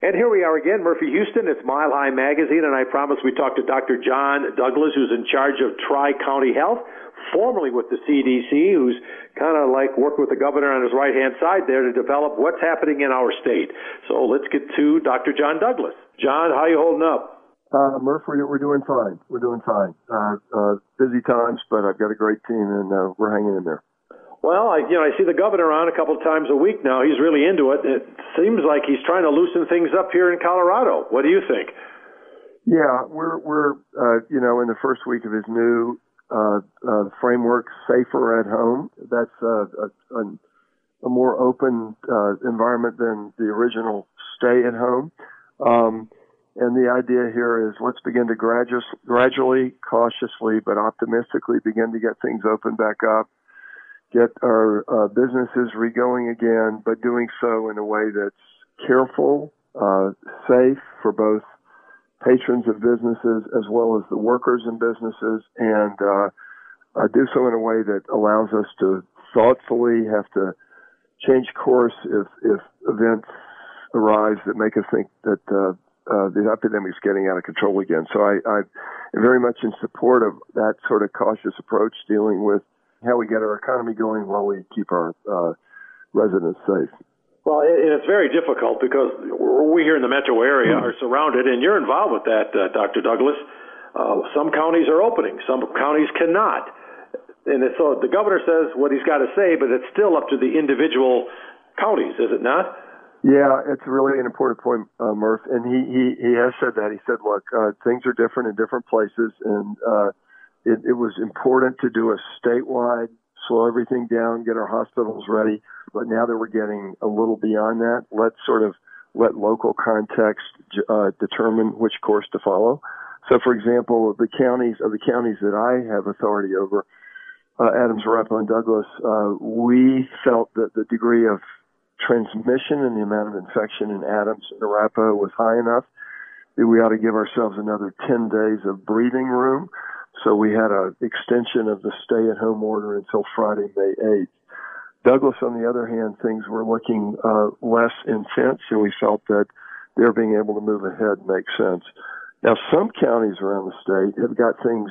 And here we are again, Murphy Houston. It's Mile High Magazine, and I promise we talk to Dr. John Douglas, who's in charge of Tri County Health, formerly with the CDC, who's kind of like worked with the governor on his right hand side there to develop what's happening in our state. So let's get to Dr. John Douglas. John, how you holding up? Uh, Murph, we're, we're doing fine. We're doing fine. Uh, uh, busy times, but I've got a great team, and uh, we're hanging in there. Well, I, you know, I see the governor on a couple times a week now. He's really into it. It seems like he's trying to loosen things up here in Colorado. What do you think? Yeah, we're we're uh, you know in the first week of his new uh, uh, framework, safer at home. That's uh, a, a, a more open uh, environment than the original stay at home. Um, and the idea here is let's begin to gradu- gradually, cautiously, but optimistically begin to get things open back up get our uh, businesses regoing again, but doing so in a way that's careful, uh, safe for both patrons of businesses as well as the workers in businesses, and uh, uh, do so in a way that allows us to thoughtfully have to change course if if events arise that make us think that uh, uh, the epidemic is getting out of control again. So I, I'm very much in support of that sort of cautious approach dealing with how we get our economy going while we keep our uh, residents safe. Well, it's very difficult because we here in the metro area are surrounded, and you're involved with that, uh, Dr. Douglas. Uh, some counties are opening, some counties cannot. And so the governor says what he's got to say, but it's still up to the individual counties, is it not? Yeah, it's really an important point, uh, Murph. And he, he, he has said that. He said, look, uh, things are different in different places, and uh, it, it was important to do a statewide, slow everything down, get our hospitals ready. But now that we're getting a little beyond that, let's sort of let local context uh, determine which course to follow. So, for example, the counties of the counties that I have authority over, uh, Adams, Arapahoe, and Douglas, uh, we felt that the degree of transmission and the amount of infection in Adams and Arapahoe was high enough that we ought to give ourselves another 10 days of breathing room so we had an extension of the stay-at-home order until Friday, May 8th. Douglas, on the other hand, things were looking uh, less intense, and we felt that their being able to move ahead makes sense. Now, some counties around the state have got things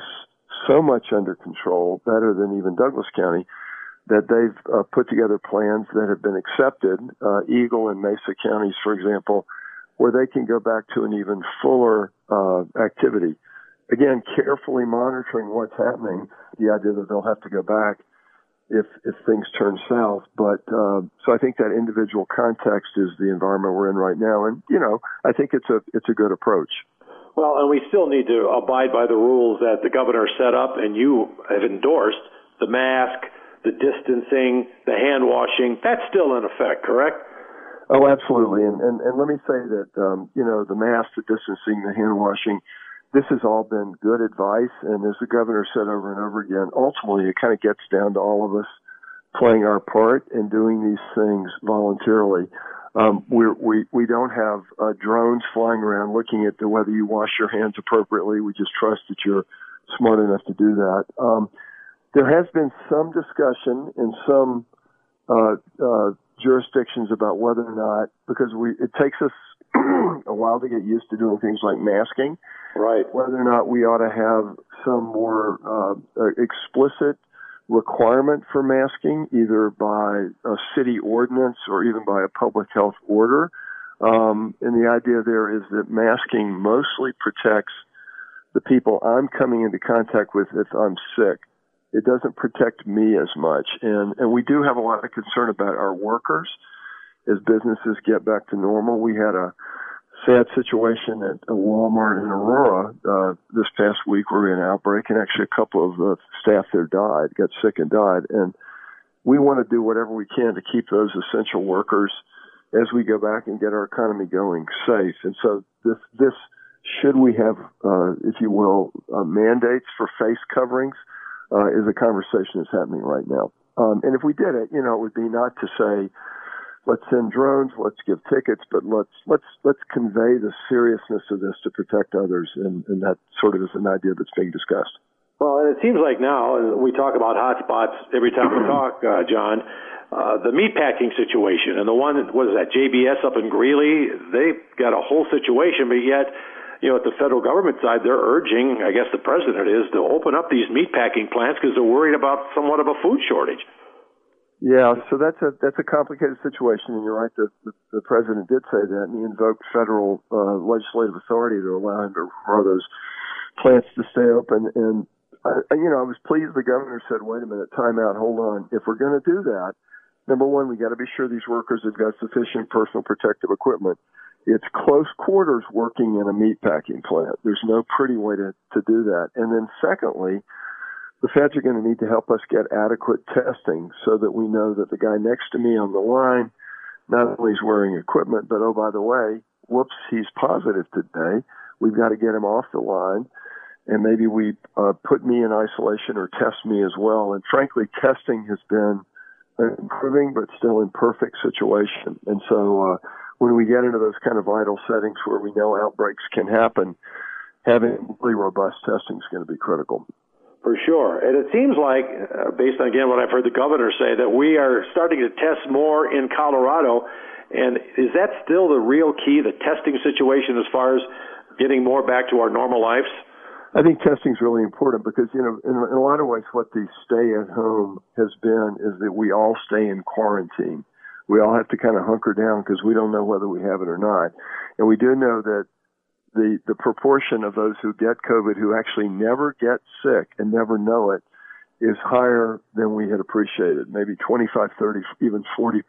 so much under control, better than even Douglas County, that they've uh, put together plans that have been accepted. Uh, Eagle and Mesa counties, for example, where they can go back to an even fuller uh, activity again, carefully monitoring what's happening. The idea that they'll have to go back if if things turn south. But uh, so I think that individual context is the environment we're in right now, and you know, I think it's a it's a good approach. Well, and we still need to abide by the rules that the governor set up, and you have endorsed the mask, the distancing, the hand washing. That's still in effect, correct? Oh, absolutely. And and, and let me say that um, you know the mask, the distancing, the hand washing this has all been good advice. And as the governor said over and over again, ultimately it kind of gets down to all of us playing our part and doing these things voluntarily. Um, we're, we we don't have uh, drones flying around looking at the, whether you wash your hands appropriately. We just trust that you're smart enough to do that. Um, there has been some discussion in some uh, uh, jurisdictions about whether or not, because we it takes us a while to get used to doing things like masking. Right. Whether or not we ought to have some more uh, explicit requirement for masking, either by a city ordinance or even by a public health order. Um, and the idea there is that masking mostly protects the people I'm coming into contact with if I'm sick. It doesn't protect me as much. And, and we do have a lot of concern about our workers as businesses get back to normal. We had a sad situation at a Walmart in Aurora uh, this past week we had an outbreak, and actually a couple of the staff there died, got sick and died. And we want to do whatever we can to keep those essential workers as we go back and get our economy going safe. And so this this should we have, uh, if you will, uh, mandates for face coverings, uh, is a conversation that's happening right now. Um, and if we did it, you know, it would be not to say let's send drones, let's give tickets, but let's let's let's convey the seriousness of this to protect others, and, and that sort of is an idea that's being discussed. Well, and it seems like now, and we talk about hotspots every time we talk, uh, John. Uh, the meatpacking situation and the one, what is that, JBS up in Greeley? They've got a whole situation, but yet, you know, at the federal government side, they're urging, I guess the president is, to open up these meatpacking plants because they're worried about somewhat of a food shortage. Yeah, so that's a that's a complicated situation, and you're right. The the, the president did say that, and he invoked federal uh, legislative authority to allow him to require those plants to stay open. And I, you know, I was pleased the governor said, "Wait a minute, time out, hold on. If we're going to do that, number one, we got to be sure these workers have got sufficient personal protective equipment. It's close quarters working in a meat packing plant. There's no pretty way to, to do that. And then secondly, the feds are going to need to help us get adequate testing so that we know that the guy next to me on the line not only is wearing equipment, but oh, by the way, whoops, he's positive today. We've got to get him off the line. And maybe we uh, put me in isolation or test me as well. And frankly, testing has been improving but still imperfect situation. And so uh, when we get into those kind of vital settings where we know outbreaks can happen, having really robust testing is going to be critical. For sure. And it seems like, uh, based on again what I've heard the governor say, that we are starting to test more in Colorado. And is that still the real key, the testing situation as far as getting more back to our normal lives? I think testing is really important because, you know, in, in a lot of ways, what the stay at home has been is that we all stay in quarantine. We all have to kind of hunker down because we don't know whether we have it or not. And we do know that the, the proportion of those who get COVID who actually never get sick and never know it is higher than we had appreciated, maybe 25, 30, even 40%.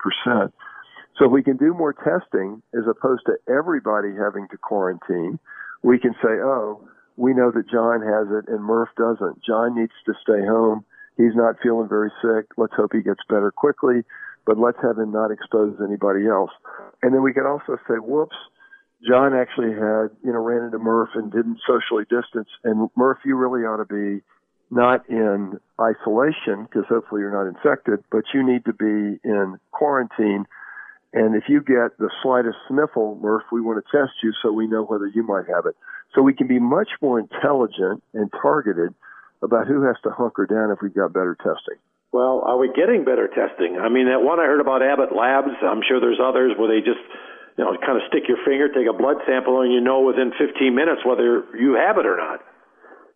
So if we can do more testing as opposed to everybody having to quarantine, we can say, oh, we know that John has it and Murph doesn't. John needs to stay home. He's not feeling very sick. Let's hope he gets better quickly, but let's have him not expose anybody else. And then we can also say, whoops, John actually had, you know, ran into Murph and didn't socially distance. And Murph, you really ought to be not in isolation because hopefully you're not infected, but you need to be in quarantine. And if you get the slightest sniffle, Murph, we want to test you so we know whether you might have it. So we can be much more intelligent and targeted about who has to hunker down if we've got better testing. Well, are we getting better testing? I mean, that one I heard about Abbott Labs, I'm sure there's others where they just, you know, kind of stick your finger, take a blood sample, and you know within 15 minutes whether you have it or not.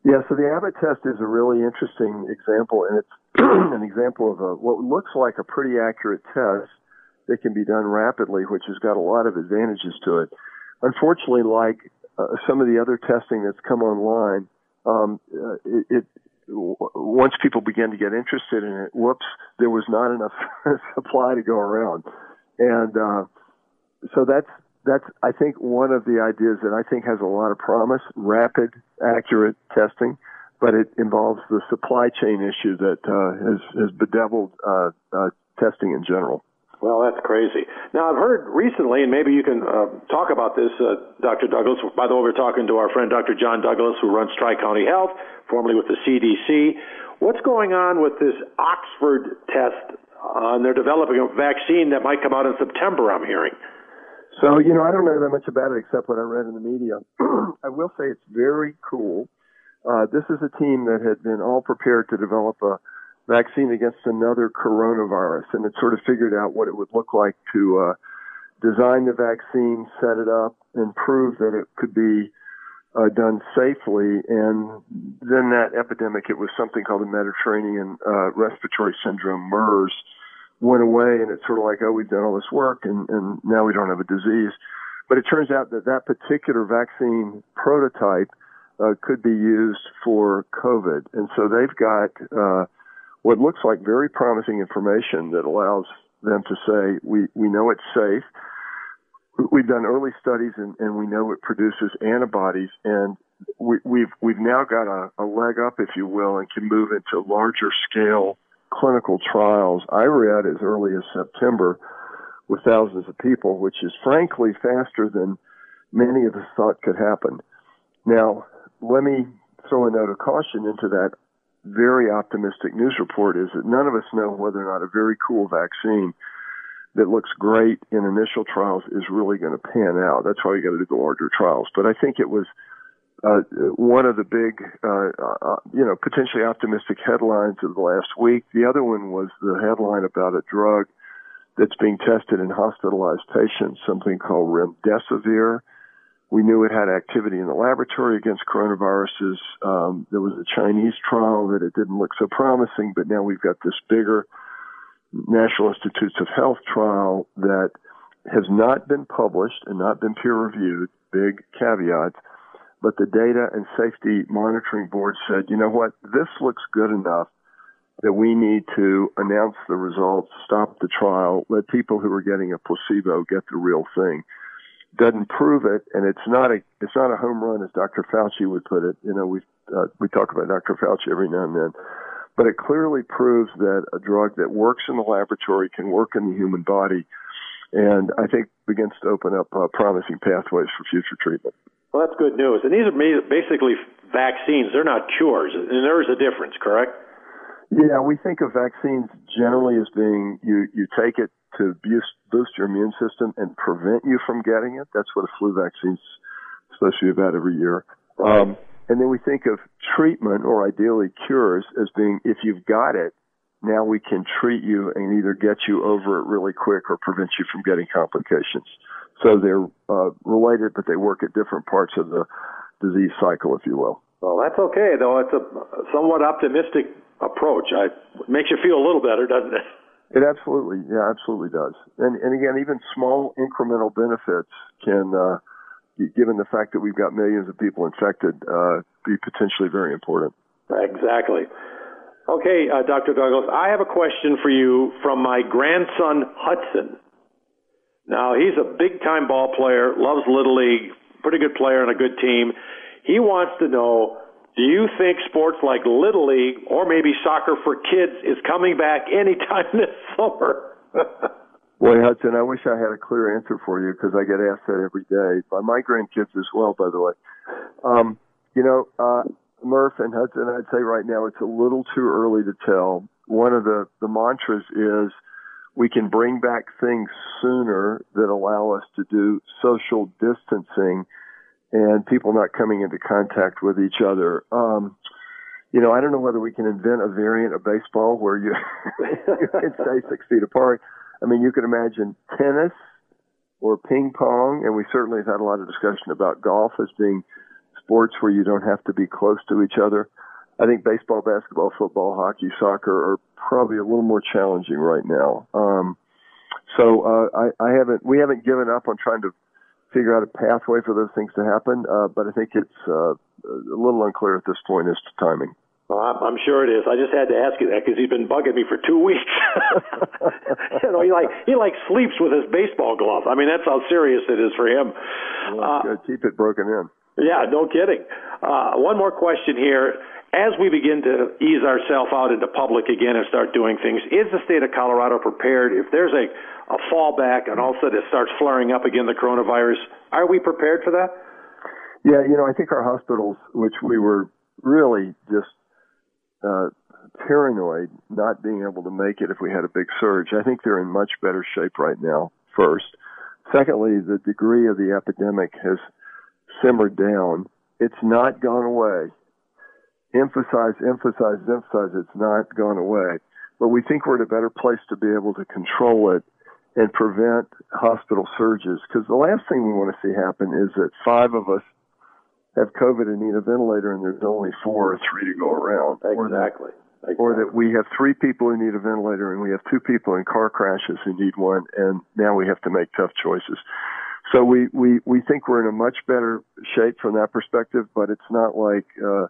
Yeah, so the Abbott test is a really interesting example, and it's an example of a, what looks like a pretty accurate test that can be done rapidly, which has got a lot of advantages to it. Unfortunately, like uh, some of the other testing that's come online, um, uh, it, it once people began to get interested in it, whoops, there was not enough supply to go around, and uh, so that's that's I think one of the ideas that I think has a lot of promise: rapid, accurate testing, but it involves the supply chain issue that uh, has has bedeviled uh, uh, testing in general. Well, that's crazy. Now, I've heard recently, and maybe you can uh, talk about this, uh, Dr. Douglas. By the way, we're talking to our friend Dr. John Douglas, who runs Tri County Health, formerly with the CDC. What's going on with this Oxford test? Uh, and they're developing a vaccine that might come out in September, I'm hearing. So, you know, I don't know that much about it except what I read in the media. I will say it's very cool. Uh, this is a team that had been all prepared to develop a vaccine against another coronavirus, and it sort of figured out what it would look like to uh, design the vaccine, set it up, and prove that it could be uh, done safely. And then that epidemic, it was something called the Mediterranean uh, Respiratory Syndrome, MERS, went away, and it's sort of like, oh, we've done all this work, and, and now we don't have a disease. But it turns out that that particular vaccine prototype uh, could be used for COVID, and so they've got uh, what looks like very promising information that allows them to say, we, we know it's safe. We've done early studies and, and we know it produces antibodies and we, we've, we've now got a, a leg up, if you will, and can move into larger scale clinical trials. I read as early as September with thousands of people, which is frankly faster than many of us thought could happen. Now, let me throw a note of caution into that very optimistic news report is that none of us know whether or not a very cool vaccine that looks great in initial trials is really going to pan out. That's why you got to do the larger trials. But I think it was uh, one of the big, uh, uh, you know, potentially optimistic headlines of the last week. The other one was the headline about a drug that's being tested in hospitalized patients, something called remdesivir. We knew it had activity in the laboratory against coronaviruses. Um, there was a Chinese trial that it didn't look so promising, but now we've got this bigger National Institutes of Health trial that has not been published and not been peer reviewed. Big caveats but the Data and Safety Monitoring Board said, you know what, this looks good enough that we need to announce the results, stop the trial, let people who are getting a placebo get the real thing. Doesn't prove it, and it's not a it's not a home run as Dr. Fauci would put it. You know, we uh, we talk about Dr. Fauci every now and then, but it clearly proves that a drug that works in the laboratory can work in the human body, and I think begins to open up uh, promising pathways for future treatment. Well, that's good news. And these are basically vaccines. They're not cures. And there is a difference, correct? Yeah, we think of vaccines generally as being you, you take it to boost, your immune system and prevent you from getting it. That's what a flu vaccine's supposed to be about every year. Um, and then we think of treatment or ideally cures as being if you've got it, now we can treat you and either get you over it really quick or prevent you from getting complications. So they're uh, related, but they work at different parts of the disease cycle, if you will. Well, that's okay, though. It's a somewhat optimistic approach. I, it makes you feel a little better, doesn't it? It absolutely, yeah, absolutely does. And and again, even small incremental benefits can, uh, given the fact that we've got millions of people infected, uh, be potentially very important. Exactly. Okay, uh, Dr. Douglas, I have a question for you from my grandson Hudson. Now, he's a big time ball player, loves Little League, pretty good player and a good team. He wants to know do you think sports like Little League or maybe soccer for kids is coming back anytime this summer? Boy, Hudson, I wish I had a clear answer for you because I get asked that every day by my grandkids as well, by the way. Um, you know, uh, Murph and Hudson, I'd say right now it's a little too early to tell. One of the, the mantras is we can bring back things sooner that allow us to do social distancing and people not coming into contact with each other. Um, you know, I don't know whether we can invent a variant of baseball where you, you can stay six feet apart. I mean, you can imagine tennis or ping pong, and we certainly have had a lot of discussion about golf as being sports where you don't have to be close to each other. I think baseball, basketball, football, hockey, soccer are probably a little more challenging right now. Um, so uh, I, I haven't, we haven't given up on trying to figure out a pathway for those things to happen, uh, but I think it's uh, a little unclear at this point as to timing. Well, I'm sure it is. I just had to ask you that because he's been bugging me for two weeks. you know, he like he like sleeps with his baseball glove. I mean, that's how serious it is for him. Well, uh, keep it broken in. Yeah, no kidding. Uh, one more question here as we begin to ease ourselves out into public again and start doing things, is the state of Colorado prepared if there's a, a fallback and all of a sudden it starts flaring up again, the coronavirus? Are we prepared for that? Yeah, you know, I think our hospitals, which we were really just uh, paranoid not being able to make it if we had a big surge, I think they're in much better shape right now, first. Secondly, the degree of the epidemic has simmered down. It's not gone away emphasize, emphasize, emphasize it's not gone away. But we think we're in a better place to be able to control it and prevent hospital surges. Because the last thing we want to see happen is that five of us have COVID and need a ventilator and there's only four or three to go around. Exactly. That, or that we have three people who need a ventilator and we have two people in car crashes who need one and now we have to make tough choices. So we, we, we think we're in a much better shape from that perspective, but it's not like, uh,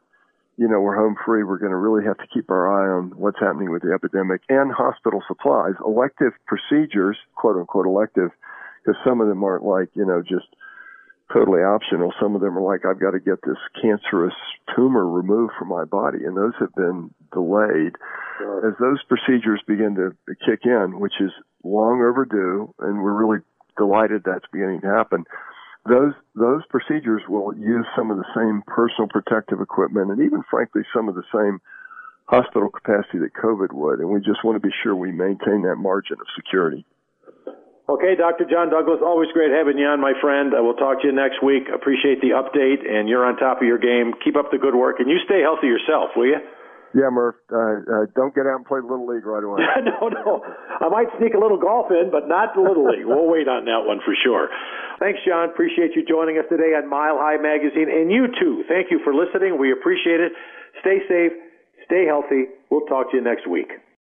you know, we're home free, we're going to really have to keep our eye on what's happening with the epidemic and hospital supplies, elective procedures, quote unquote elective, because some of them aren't like, you know, just totally optional. Some of them are like, I've got to get this cancerous tumor removed from my body, and those have been delayed. Sure. As those procedures begin to kick in, which is long overdue, and we're really delighted that's beginning to happen, those those procedures will use some of the same personal protective equipment and even frankly some of the same hospital capacity that COVID would, and we just want to be sure we maintain that margin of security. Okay, Dr. John Douglas, always great having you on, my friend. I will talk to you next week. Appreciate the update, and you're on top of your game. Keep up the good work, and you stay healthy yourself, will you? Yeah, Murph. Uh, uh, don't get out and play Little League right away. no, no. I might sneak a little golf in, but not Little League. We'll wait on that one for sure. Thanks, John. Appreciate you joining us today on Mile High Magazine. And you too. Thank you for listening. We appreciate it. Stay safe. Stay healthy. We'll talk to you next week.